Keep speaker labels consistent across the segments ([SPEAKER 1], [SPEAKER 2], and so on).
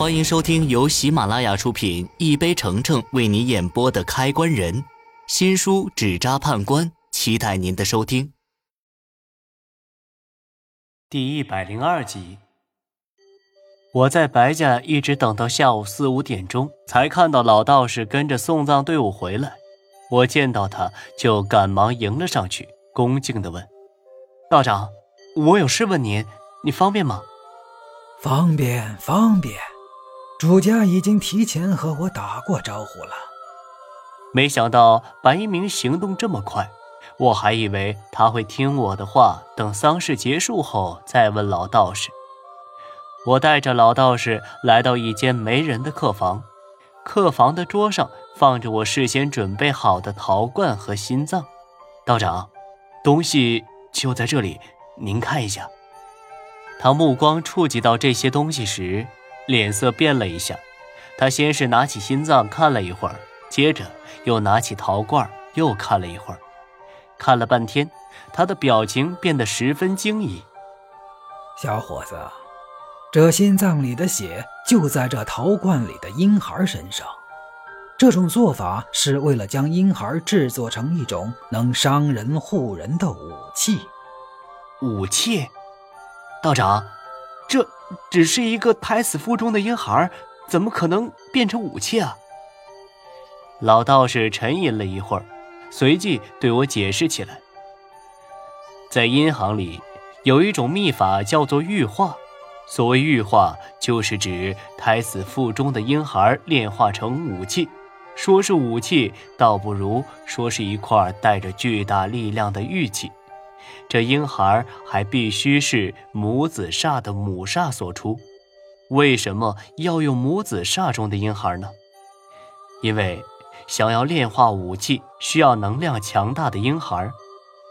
[SPEAKER 1] 欢迎收听由喜马拉雅出品、一杯橙橙为你演播的《开关人》新书《纸扎判官》，期待您的收听。
[SPEAKER 2] 第一百零二集，我在白家一直等到下午四五点钟，才看到老道士跟着送葬队伍回来。我见到他就赶忙迎了上去，恭敬地问：“道长，我有事问您，你方便吗？”“
[SPEAKER 3] 方便，方便。”主家已经提前和我打过招呼了。
[SPEAKER 2] 没想到白一鸣行动这么快，我还以为他会听我的话，等丧事结束后再问老道士。我带着老道士来到一间没人的客房，客房的桌上放着我事先准备好的陶罐和心脏。道长，东西就在这里，您看一下。他目光触及到这些东西时。脸色变了一下，他先是拿起心脏看了一会儿，接着又拿起陶罐又看了一会儿，看了半天，他的表情变得十分惊疑。
[SPEAKER 3] 小伙子，这心脏里的血就在这陶罐里的婴孩身上，这种做法是为了将婴孩制作成一种能伤人护人的武器。
[SPEAKER 2] 武器，道长。这只是一个胎死腹中的婴孩，怎么可能变成武器啊？老道士沉吟了一会儿，随即对我解释起来：在阴行里有一种秘法叫做玉化，所谓玉化，就是指胎死腹中的婴孩炼化成武器。说是武器，倒不如说是一块带着巨大力量的玉器。这婴孩还必须是母子煞的母煞所出，为什么要用母子煞中的婴孩呢？因为想要炼化武器，需要能量强大的婴孩。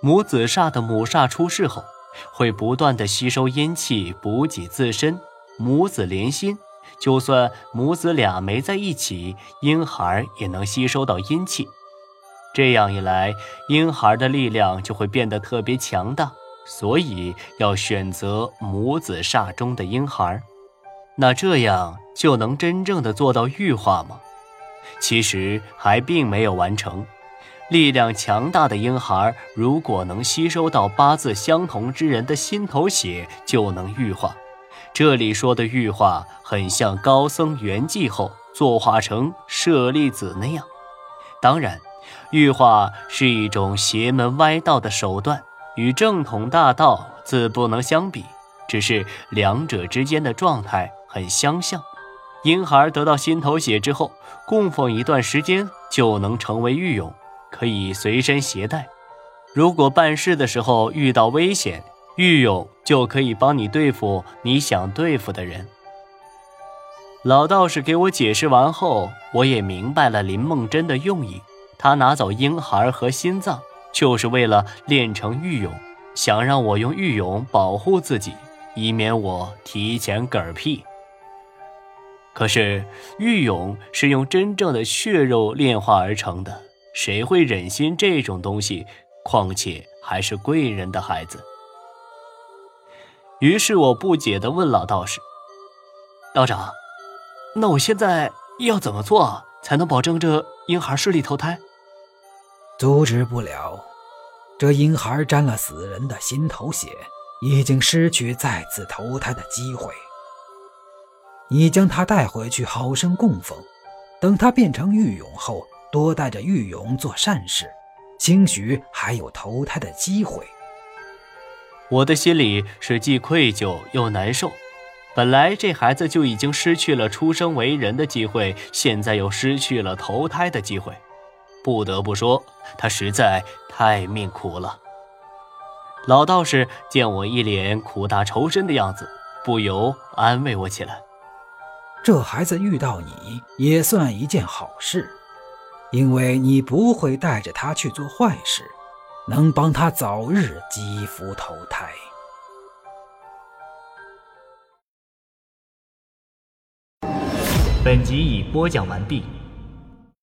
[SPEAKER 2] 母子煞的母煞出世后，会不断的吸收阴气补给自身，母子连心，就算母子俩没在一起，婴孩也能吸收到阴气。这样一来，婴孩的力量就会变得特别强大，所以要选择母子煞中的婴孩。那这样就能真正的做到玉化吗？其实还并没有完成。力量强大的婴孩，如果能吸收到八字相同之人的心头血，就能玉化。这里说的玉化，很像高僧圆寂后作化成舍利子那样。当然。玉化是一种邪门歪道的手段，与正统大道自不能相比，只是两者之间的状态很相像。婴孩得到心头血之后，供奉一段时间就能成为玉俑，可以随身携带。如果办事的时候遇到危险，玉俑就可以帮你对付你想对付的人。老道士给我解释完后，我也明白了林梦真的用意。他拿走婴孩和心脏，就是为了练成玉俑，想让我用玉俑保护自己，以免我提前嗝屁。可是玉俑是用真正的血肉炼化而成的，谁会忍心这种东西？况且还是贵人的孩子。于是我不解地问老道士：“道长，那我现在要怎么做才能保证这婴孩顺利投胎？”
[SPEAKER 3] 阻止不了，这婴孩沾了死人的心头血，已经失去再次投胎的机会。你将他带回去，好生供奉，等他变成玉俑后，多带着玉俑做善事，兴许还有投胎的机会。
[SPEAKER 2] 我的心里是既愧疚又难受，本来这孩子就已经失去了出生为人的机会，现在又失去了投胎的机会。不得不说，他实在太命苦了。老道士见我一脸苦大仇深的样子，不由安慰我起来：“
[SPEAKER 3] 这孩子遇到你也算一件好事，因为你不会带着他去做坏事，能帮他早日积福投胎。”
[SPEAKER 1] 本集已播讲完毕。